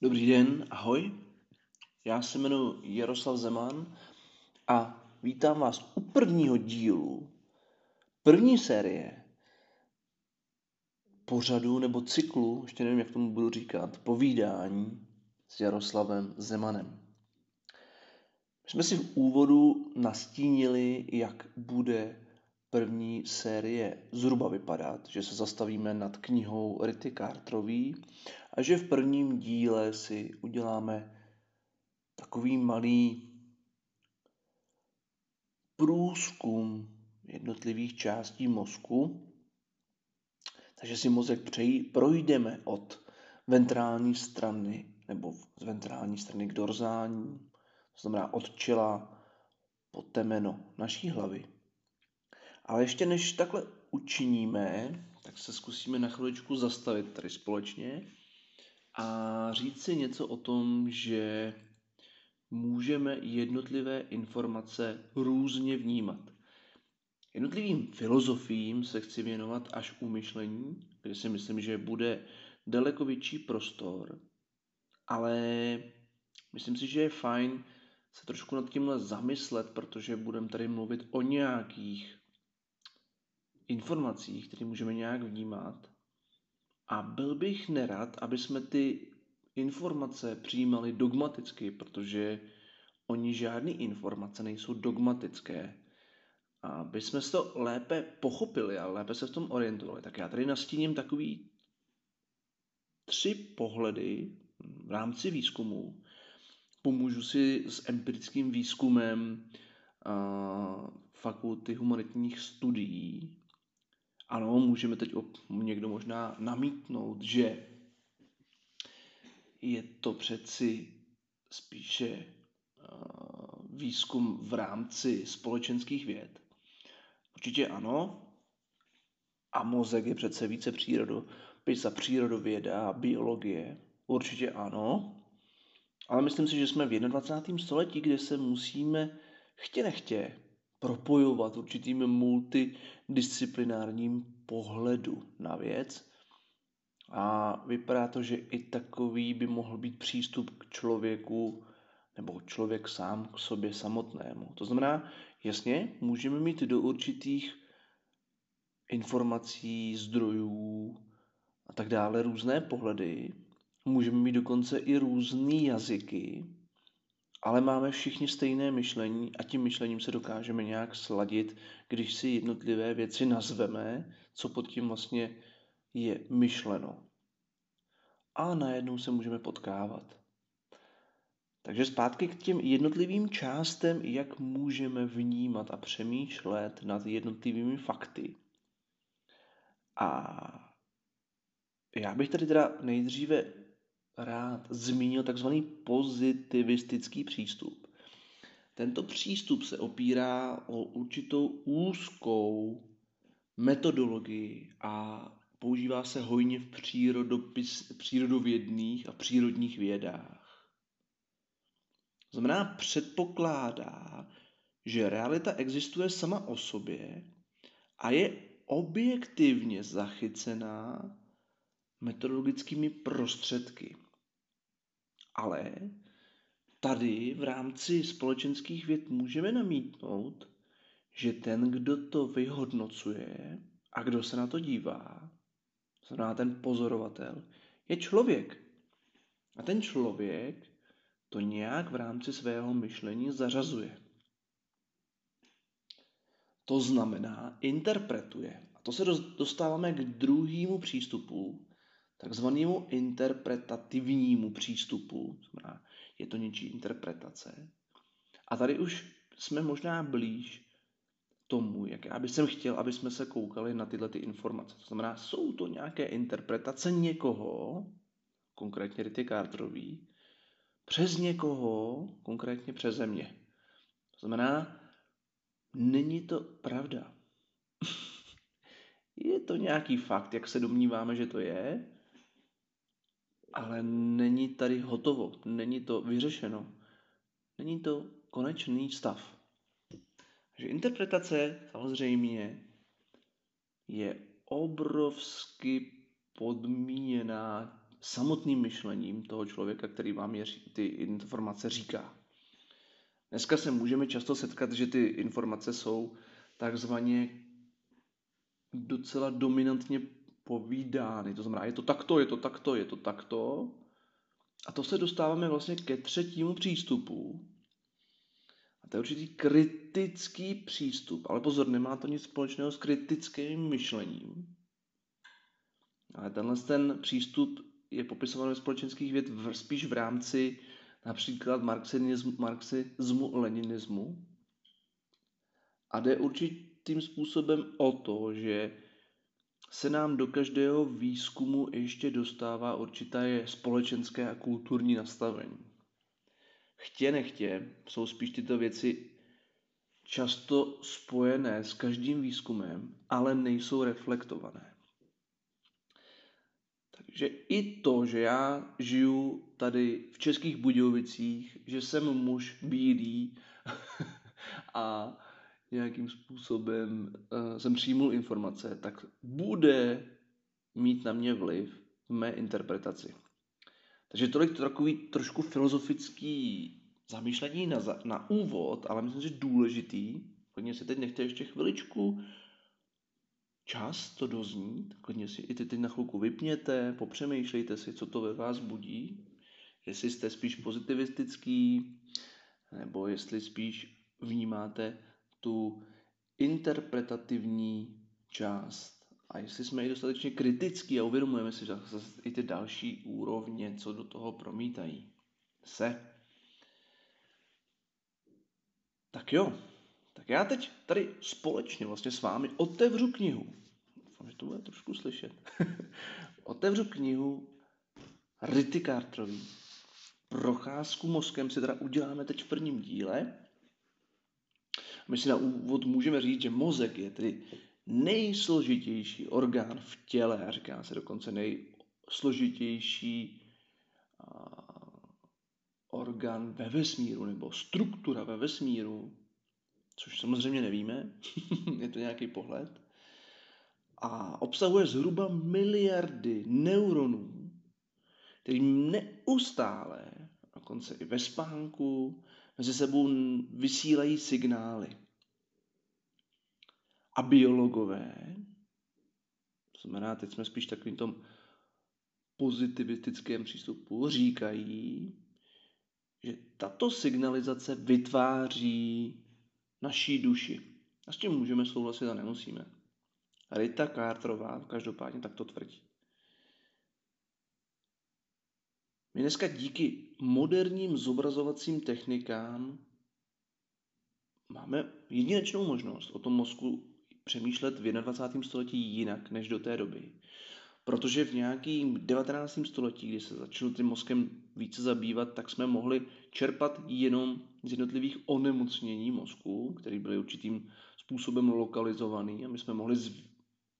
Dobrý den, ahoj. Já se jmenuji Jaroslav Zeman a vítám vás u prvního dílu první série pořadu nebo cyklu, ještě nevím, jak tomu budu říkat, povídání s Jaroslavem Zemanem. My jsme si v úvodu nastínili, jak bude první série zhruba vypadat, že se zastavíme nad knihou Rity Carterový a že v prvním díle si uděláme takový malý průzkum jednotlivých částí mozku. Takže si mozek přejí, projdeme od ventrální strany nebo z ventrální strany k dorzání, to znamená od čela po temeno naší hlavy. Ale ještě než takhle učiníme, tak se zkusíme na chviličku zastavit tady společně a říct si něco o tom, že můžeme jednotlivé informace různě vnímat. Jednotlivým filozofiím se chci věnovat až u myšlení, kde si myslím, že bude daleko větší prostor, ale myslím si, že je fajn se trošku nad tímhle zamyslet, protože budeme tady mluvit o nějakých informacích, které můžeme nějak vnímat. A byl bych nerad, aby jsme ty informace přijímali dogmaticky, protože oni žádné informace nejsou dogmatické. A aby jsme to lépe pochopili a lépe se v tom orientovali, tak já tady nastíním takový tři pohledy v rámci výzkumu. Pomůžu si s empirickým výzkumem fakulty humanitních studií ano, můžeme teď někdo možná namítnout, že je to přeci spíše výzkum v rámci společenských věd. Určitě ano. A mozek je přece více přírodo, pisa přírodověda biologie. Určitě ano. Ale myslím si, že jsme v 21. století, kde se musíme chtě nechtě propojovat určitým multidisciplinárním pohledu na věc. A vypadá to, že i takový by mohl být přístup k člověku nebo člověk sám k sobě samotnému. To znamená, jasně, můžeme mít do určitých informací, zdrojů a tak dále různé pohledy. Můžeme mít dokonce i různé jazyky, ale máme všichni stejné myšlení a tím myšlením se dokážeme nějak sladit, když si jednotlivé věci nazveme, co pod tím vlastně je myšleno. A najednou se můžeme potkávat. Takže zpátky k těm jednotlivým částem, jak můžeme vnímat a přemýšlet nad jednotlivými fakty. A já bych tady teda nejdříve rád zmínil takzvaný pozitivistický přístup. Tento přístup se opírá o určitou úzkou metodologii a používá se hojně v přírodopis, přírodovědných a přírodních vědách. Znamená, předpokládá, že realita existuje sama o sobě a je objektivně zachycená metodologickými prostředky. Ale tady v rámci společenských věd můžeme namítnout, že ten, kdo to vyhodnocuje a kdo se na to dívá, znamená ten pozorovatel, je člověk. A ten člověk to nějak v rámci svého myšlení zařazuje. To znamená interpretuje. A to se dostáváme k druhému přístupu, takzvanému interpretativnímu přístupu, znamená, je to něčí interpretace. A tady už jsme možná blíž tomu, jak já bych chtěl, aby jsme se koukali na tyhle ty informace. To znamená, jsou to nějaké interpretace někoho, konkrétně Rity Carterový, přes někoho, konkrétně přeze mě. To znamená, není to pravda. je to nějaký fakt, jak se domníváme, že to je, ale není tady hotovo, není to vyřešeno, není to konečný stav. Takže interpretace samozřejmě je obrovsky podmíněná samotným myšlením toho člověka, který vám je, ty informace říká. Dneska se můžeme často setkat, že ty informace jsou takzvaně docela dominantně povídány. To znamená, je to takto, je to takto, je to takto. A to se dostáváme vlastně ke třetímu přístupu. A to je určitý kritický přístup. Ale pozor, nemá to nic společného s kritickým myšlením. Ale tenhle ten přístup je popisovaný ve společenských věd spíš v rámci například marxismu, marxismu leninismu. A jde určitým způsobem o to, že se nám do každého výzkumu ještě dostává určité společenské a kulturní nastavení. Chtě nechtě jsou spíš tyto věci často spojené s každým výzkumem, ale nejsou reflektované. Takže i to, že já žiju tady v Českých Budějovicích, že jsem muž bílý a nějakým způsobem uh, jsem přijmul informace, tak bude mít na mě vliv v mé interpretaci. Takže tolik to takový trošku filozofický zamýšlení na, na úvod, ale myslím, že důležitý. Klidně si teď nechte ještě chviličku čas to doznít, klidně si i ty teď na chvilku vypněte, popřemýšlejte si, co to ve vás budí, jestli jste spíš pozitivistický, nebo jestli spíš vnímáte tu interpretativní část. A jestli jsme i dostatečně kritický a uvědomujeme si zase i ty další úrovně, co do toho promítají se. Tak jo, tak já teď tady společně vlastně s vámi otevřu knihu. Doufám, že to bude trošku slyšet. otevřu knihu Rity Carterový. Procházku mozkem si teda uděláme teď v prvním díle. My si na úvod můžeme říct, že mozek je tedy nejsložitější orgán v těle, a říká se dokonce nejsložitější orgán ve vesmíru, nebo struktura ve vesmíru, což samozřejmě nevíme, je to nějaký pohled, a obsahuje zhruba miliardy neuronů, který neustále, dokonce i ve spánku, mezi sebou vysílají signály. A biologové, to znamená, teď jsme spíš takovým tom pozitivistickém přístupu, říkají, že tato signalizace vytváří naší duši. A s tím můžeme souhlasit a nemusíme. Rita Carterová každopádně takto tvrdí. My dneska díky moderním zobrazovacím technikám máme jedinečnou možnost o tom mozku přemýšlet v 21. století jinak než do té doby. Protože v nějakým 19. století, kdy se začalo tím mozkem více zabývat, tak jsme mohli čerpat jenom z jednotlivých onemocnění mozku, které byly určitým způsobem lokalizovaný a my jsme mohli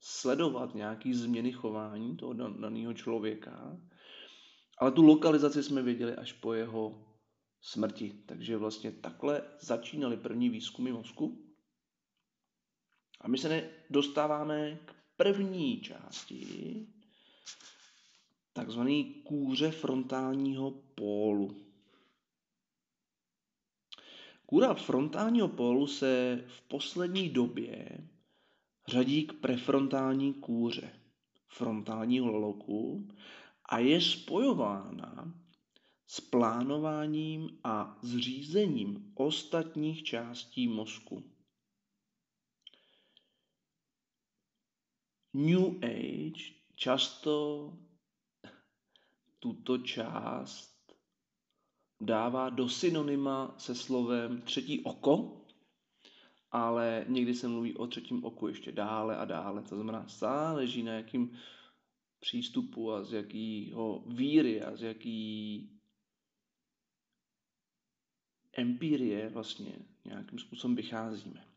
sledovat nějaké změny chování toho daného člověka, ale tu lokalizaci jsme věděli až po jeho smrti. Takže vlastně takhle začínaly první výzkumy mozku. A my se dostáváme k první části, takzvaný kůře frontálního pólu. Kůra frontálního pólu se v poslední době řadí k prefrontální kůře frontálního loku a je spojována s plánováním a zřízením ostatních částí mozku. New Age často tuto část dává do synonyma se slovem třetí oko, ale někdy se mluví o třetím oku ještě dále a dále. To znamená, záleží na jakým přístupu a z jakého víry a z jaký empirie vlastně nějakým způsobem vycházíme.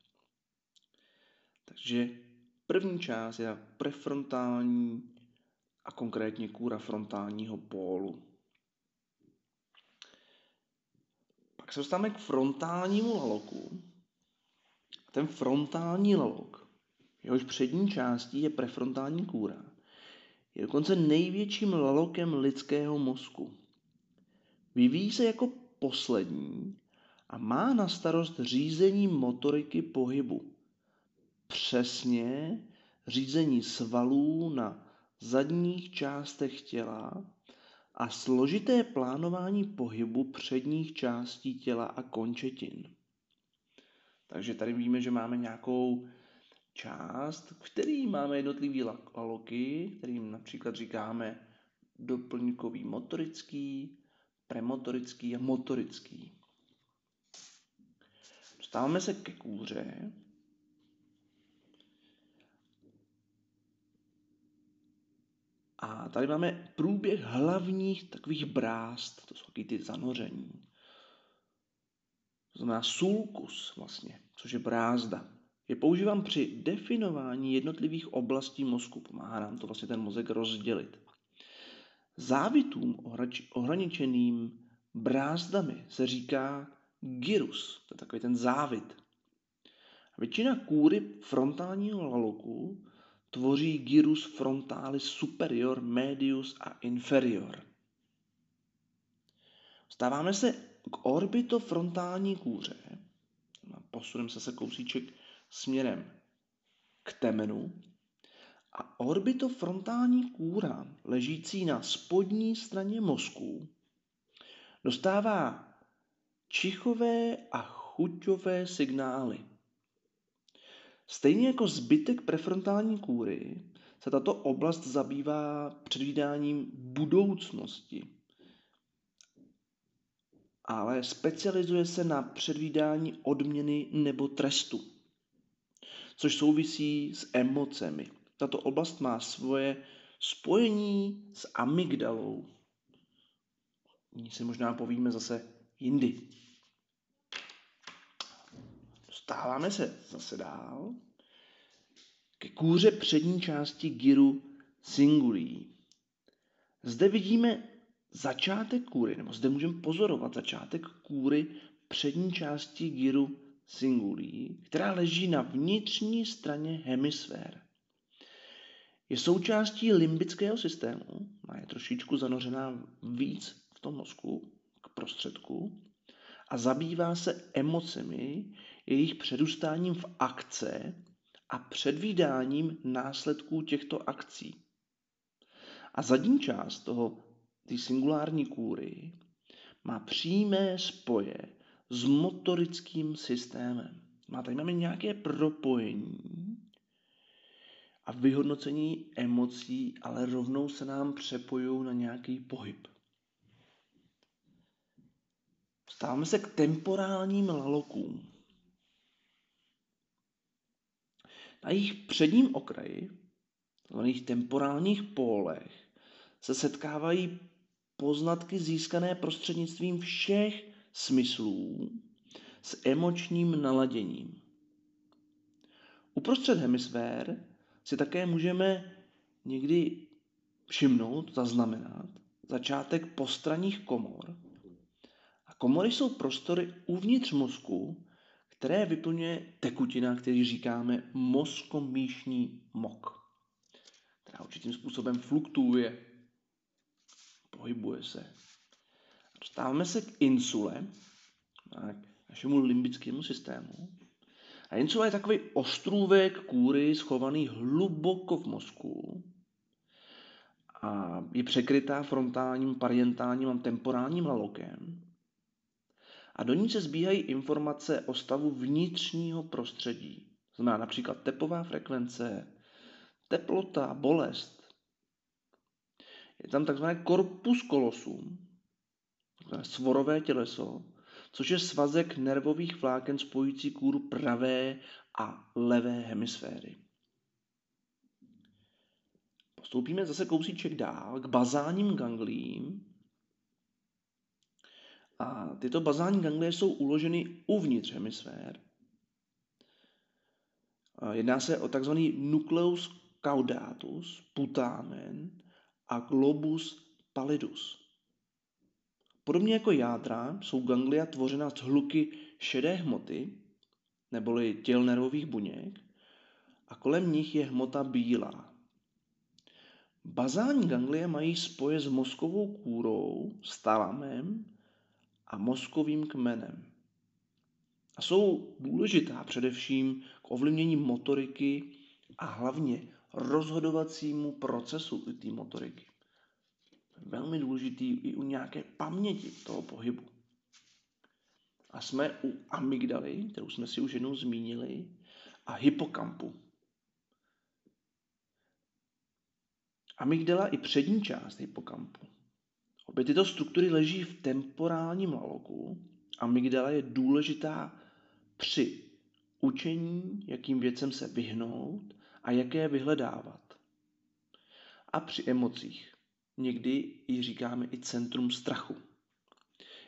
Takže první část je prefrontální a konkrétně kůra frontálního pólu. Pak se dostáváme k frontálnímu laloku. Ten frontální lalok, jehož přední částí je prefrontální kůra, Je dokonce největším lalokem lidského mozku. Vyvíjí se jako poslední a má na starost řízení motoriky pohybu. Přesně řízení svalů na zadních částech těla a složité plánování pohybu předních částí těla a končetin. Takže tady víme, že máme nějakou část, v který máme jednotlivý laloky, kterým například říkáme doplňkový motorický, premotorický a motorický. Dostáváme se ke kůře. A tady máme průběh hlavních takových brást, to jsou taky ty zanoření. To znamená sulcus vlastně, což je brázda. Je používám při definování jednotlivých oblastí mozku. Pomáhá nám to vlastně ten mozek rozdělit. Závitům ohraničeným brázdami se říká gyrus, to je takový ten závit. Většina kůry frontálního laloku tvoří gyrus frontalis superior, medius a inferior. Stáváme se k orbitofrontální kůře. Posuneme se se kousíček směrem k temenu. A orbitofrontální kůra, ležící na spodní straně mozku, dostává čichové a chuťové signály. Stejně jako zbytek prefrontální kůry se tato oblast zabývá předvídáním budoucnosti, ale specializuje se na předvídání odměny nebo trestu, což souvisí s emocemi. Tato oblast má svoje spojení s amygdalou. O si možná povíme zase jindy. Dostáváme se zase dál ke kůře přední části gyru singulí. Zde vidíme začátek kůry, nebo zde můžeme pozorovat začátek kůry přední části gyru singulí, která leží na vnitřní straně hemisfér. Je součástí limbického systému, a je trošičku zanořená víc v tom mozku, k prostředku, a zabývá se emocemi, jejich předustáním v akce a předvídáním následků těchto akcí. A zadní část toho, ty singulární kůry, má přímé spoje s motorickým systémem. Má tady máme nějaké propojení a vyhodnocení emocí, ale rovnou se nám přepojují na nějaký pohyb. Stáváme se k temporálním lalokům. Na jejich předním okraji, jejich temporálních pólech, se setkávají poznatky získané prostřednictvím všech smyslů s emočním naladěním. Uprostřed hemisfér si také můžeme někdy všimnout, zaznamenat začátek postranních komor. A komory jsou prostory uvnitř mozku, které vyplňuje tekutina, který říkáme mozkomíšní mok, která určitým způsobem fluktuuje, pohybuje se. Dostáváme se k insule, k našemu limbickému systému. A insula je takový ostrůvek kůry schovaný hluboko v mozku a je překrytá frontálním, parientálním a temporálním lalokem a do ní se zbíhají informace o stavu vnitřního prostředí. Znamená například tepová frekvence, teplota, bolest. Je tam takzvané callosum, takzvané svorové těleso, což je svazek nervových vláken spojující kůru pravé a levé hemisféry. Postoupíme zase kousíček dál k bazálním ganglím, a tyto bazální ganglie jsou uloženy uvnitř hemisfér. Jedná se o tzv. nucleus caudatus, putamen a globus pallidus. Podobně jako jádra jsou ganglia tvořena z hluky šedé hmoty, neboli těl nervových buněk, a kolem nich je hmota bílá. Bazální ganglie mají spoje s mozkovou kůrou, s a mozkovým kmenem. A jsou důležitá především k ovlivnění motoriky a hlavně rozhodovacímu procesu té motoriky. Velmi důležitý i u nějaké paměti toho pohybu. A jsme u amygdaly, kterou jsme si už jednou zmínili, a hypokampu. Amygdala i přední část hypokampu. Obě tyto struktury leží v temporálním laloku. Amygdala je důležitá při učení, jakým věcem se vyhnout a jaké vyhledávat. A při emocích. Někdy ji říkáme i centrum strachu.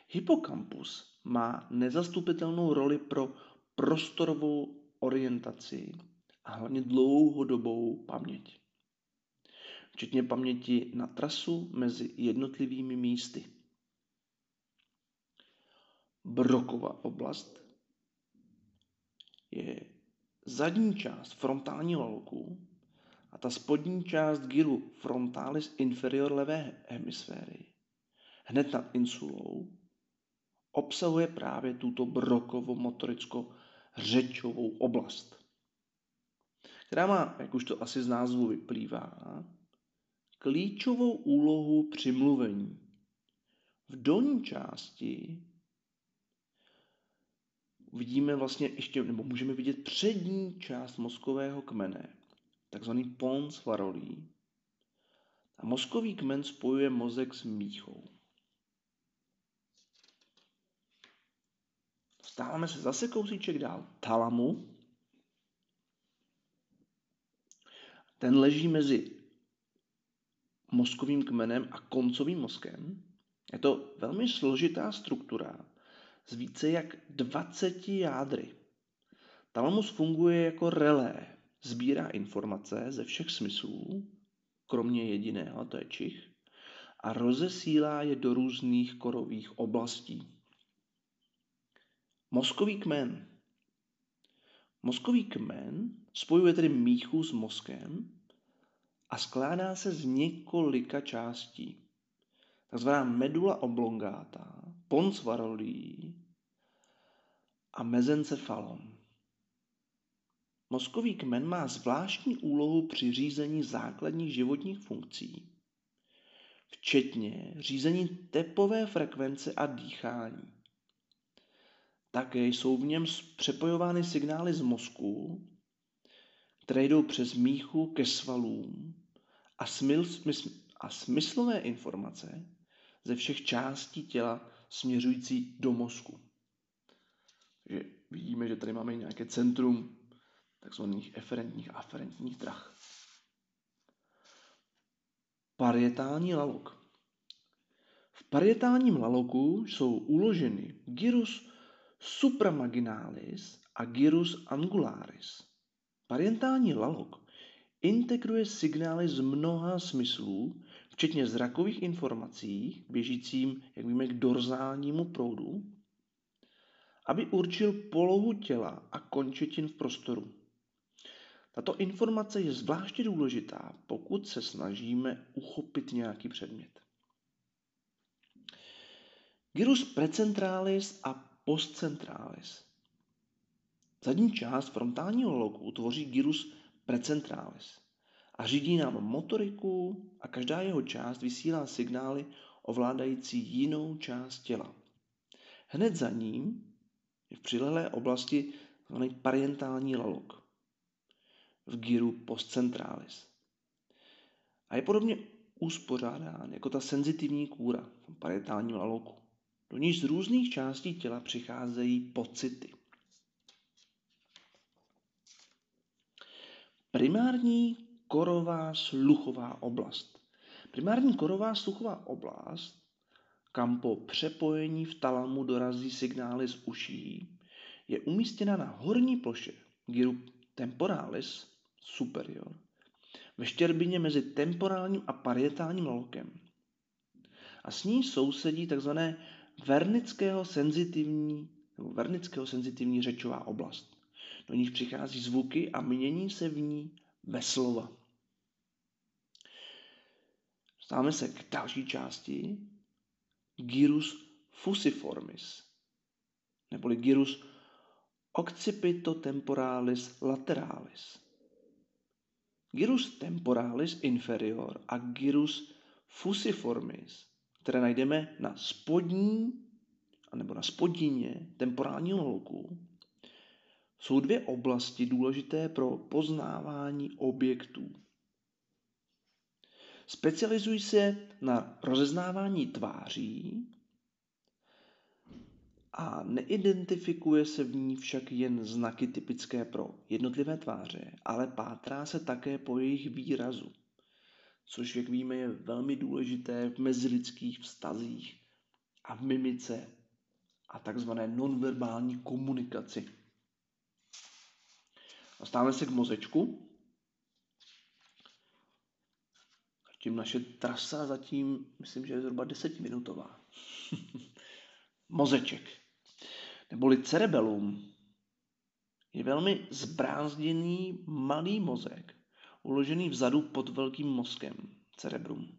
Hypokampus má nezastupitelnou roli pro prostorovou orientaci a hlavně dlouhodobou paměť. Včetně paměti na trasu mezi jednotlivými místy. Brokova oblast je zadní část frontálního lalku a ta spodní část gyru frontalis inferior levé hemisféry hned nad insulou obsahuje právě tuto brokovo-motoricko-řečovou oblast, která má, jak už to asi z názvu vyplývá, klíčovou úlohu při mluvení. V dolní části vidíme vlastně ještě, nebo můžeme vidět přední část mozkového kmene, takzvaný pons varolí. A mozkový kmen spojuje mozek s míchou. Stáváme se zase kousíček dál. Talamu. Ten leží mezi mozkovým kmenem a koncovým mozkem. Je to velmi složitá struktura s více jak 20 jádry. Talamus funguje jako relé, sbírá informace ze všech smyslů, kromě jediného, to je čich, a rozesílá je do různých korových oblastí. Mozkový kmen. Mozkový kmen spojuje tedy míchu s mozkem a skládá se z několika částí. Takzvaná medula oblongata, pons varolí a mezencefalon. Mozkový kmen má zvláštní úlohu při řízení základních životních funkcí, včetně řízení tepové frekvence a dýchání. Také jsou v něm přepojovány signály z mozku, které jdou přes míchu ke svalům a, smysl, a smyslové informace ze všech částí těla směřující do mozku. Takže vidíme, že tady máme nějaké centrum takzvaných eferentních a aferentních drah. Parietální lalok. V parietálním laloku jsou uloženy gyrus supramaginalis a gyrus angularis. Parietální lalok integruje signály z mnoha smyslů, včetně zrakových informací, běžícím, jak víme, k dorzálnímu proudu, aby určil polohu těla a končetin v prostoru. Tato informace je zvláště důležitá, pokud se snažíme uchopit nějaký předmět. Gyrus precentralis a postcentralis. Zadní část frontálního loku tvoří gyrus precentralis a řídí nám motoriku a každá jeho část vysílá signály ovládající jinou část těla. Hned za ním je v přilehlé oblasti zvaný parientální lalok v gyru postcentralis. A je podobně uspořádán jako ta senzitivní kůra v parietálním laloku. Do níž z různých částí těla přicházejí pocity. Primární korová sluchová oblast. Primární korová sluchová oblast, kam po přepojení v talamu dorazí signály z uší, je umístěna na horní ploše gyru temporalis superior ve štěrbině mezi temporálním a parietálním lalokem. A s ní sousedí tzv. vernického senzitivní, nebo vernického senzitivní řečová oblast. Do níž přichází zvuky a mění se v ní bez slova. Stáváme se k další části, gyrus fusiformis, neboli gyrus occipito temporalis lateralis. Gyrus temporalis inferior a gyrus fusiformis, které najdeme na spodní nebo na spodině temporálního lolku, jsou dvě oblasti důležité pro poznávání objektů. Specializují se na rozeznávání tváří a neidentifikuje se v ní však jen znaky typické pro jednotlivé tváře, ale pátrá se také po jejich výrazu, což, jak víme, je velmi důležité v mezilidských vztazích a v mimice a takzvané nonverbální komunikaci. Dostáváme se k mozečku. Tím naše trasa zatím, myslím, že je zhruba desetiminutová. Mozeček, neboli cerebellum, je velmi zbrázděný malý mozek, uložený vzadu pod velkým mozkem, cerebrum.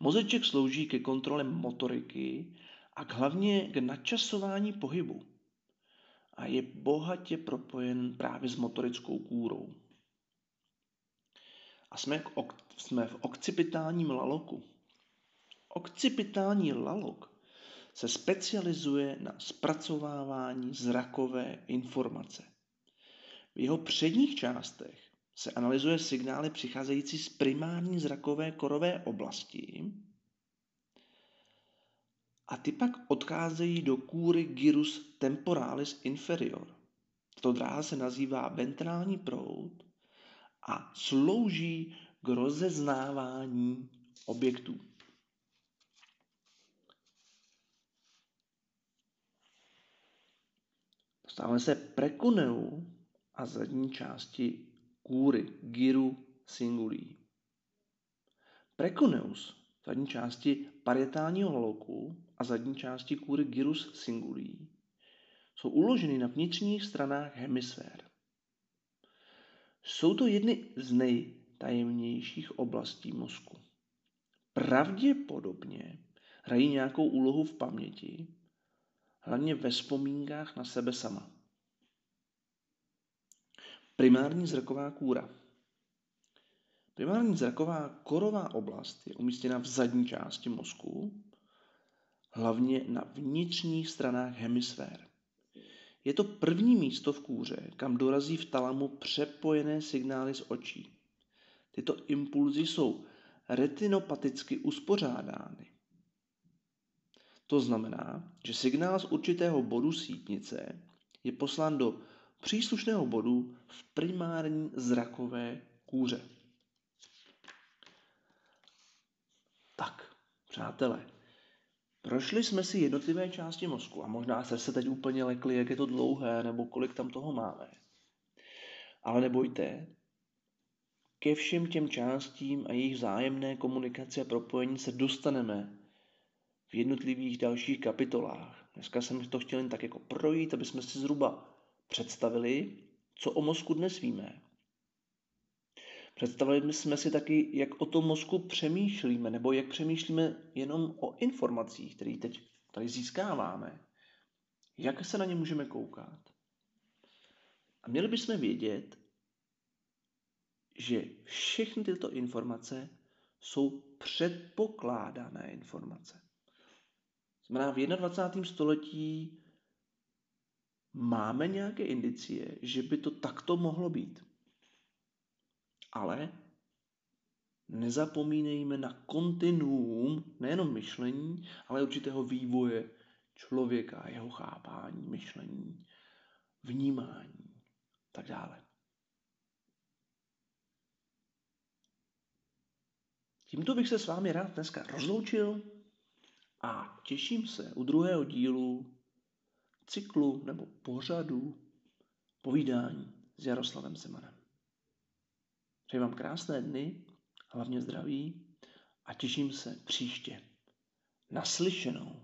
Mozeček slouží ke kontrole motoriky a k hlavně k načasování pohybu a je bohatě propojen právě s motorickou kůrou. A jsme, k ok, jsme v okcipitálním laloku. Okcipitální lalok se specializuje na zpracovávání zrakové informace. V jeho předních částech se analyzuje signály přicházející z primární zrakové korové oblasti a ty pak odcházejí do kůry gyrus temporalis inferior. Tato dráha se nazývá ventrální proud a slouží k rozeznávání objektů. Dostáváme se prekuneu a zadní části kůry, gyru singulí. Prekuneus zadní části parietálního laloku a zadní části kůry gyrus singulí jsou uloženy na vnitřních stranách hemisfér. Jsou to jedny z nejtajemnějších oblastí mozku. Pravděpodobně hrají nějakou úlohu v paměti, hlavně ve vzpomínkách na sebe sama. Primární zraková kůra – Primární zraková korová oblast je umístěna v zadní části mozku, hlavně na vnitřních stranách hemisfér. Je to první místo v kůře, kam dorazí v talamu přepojené signály z očí. Tyto impulzy jsou retinopaticky uspořádány. To znamená, že signál z určitého bodu sítnice je poslán do příslušného bodu v primární zrakové kůře. Tak, přátelé, prošli jsme si jednotlivé části mozku a možná jste se teď úplně lekli, jak je to dlouhé nebo kolik tam toho máme. Ale nebojte, ke všem těm částím a jejich zájemné komunikace a propojení se dostaneme v jednotlivých dalších kapitolách. Dneska jsem to chtěl jen tak jako projít, aby jsme si zhruba představili, co o mozku dnes víme Představili jsme si taky, jak o tom mozku přemýšlíme, nebo jak přemýšlíme jenom o informacích, které teď tady získáváme. Jak se na ně můžeme koukat. A měli bychom vědět, že všechny tyto informace jsou předpokládané informace. Znamená, v 21. století máme nějaké indicie, že by to takto mohlo být. Ale nezapomínejme na kontinuum nejenom myšlení, ale určitého vývoje člověka, jeho chápání, myšlení, vnímání tak dále. Tímto bych se s vámi rád dneska rozloučil a těším se u druhého dílu cyklu nebo pořadu povídání s Jaroslavem Zemanem. Přeji vám krásné dny, hlavně zdraví a těším se příště. Naslyšenou.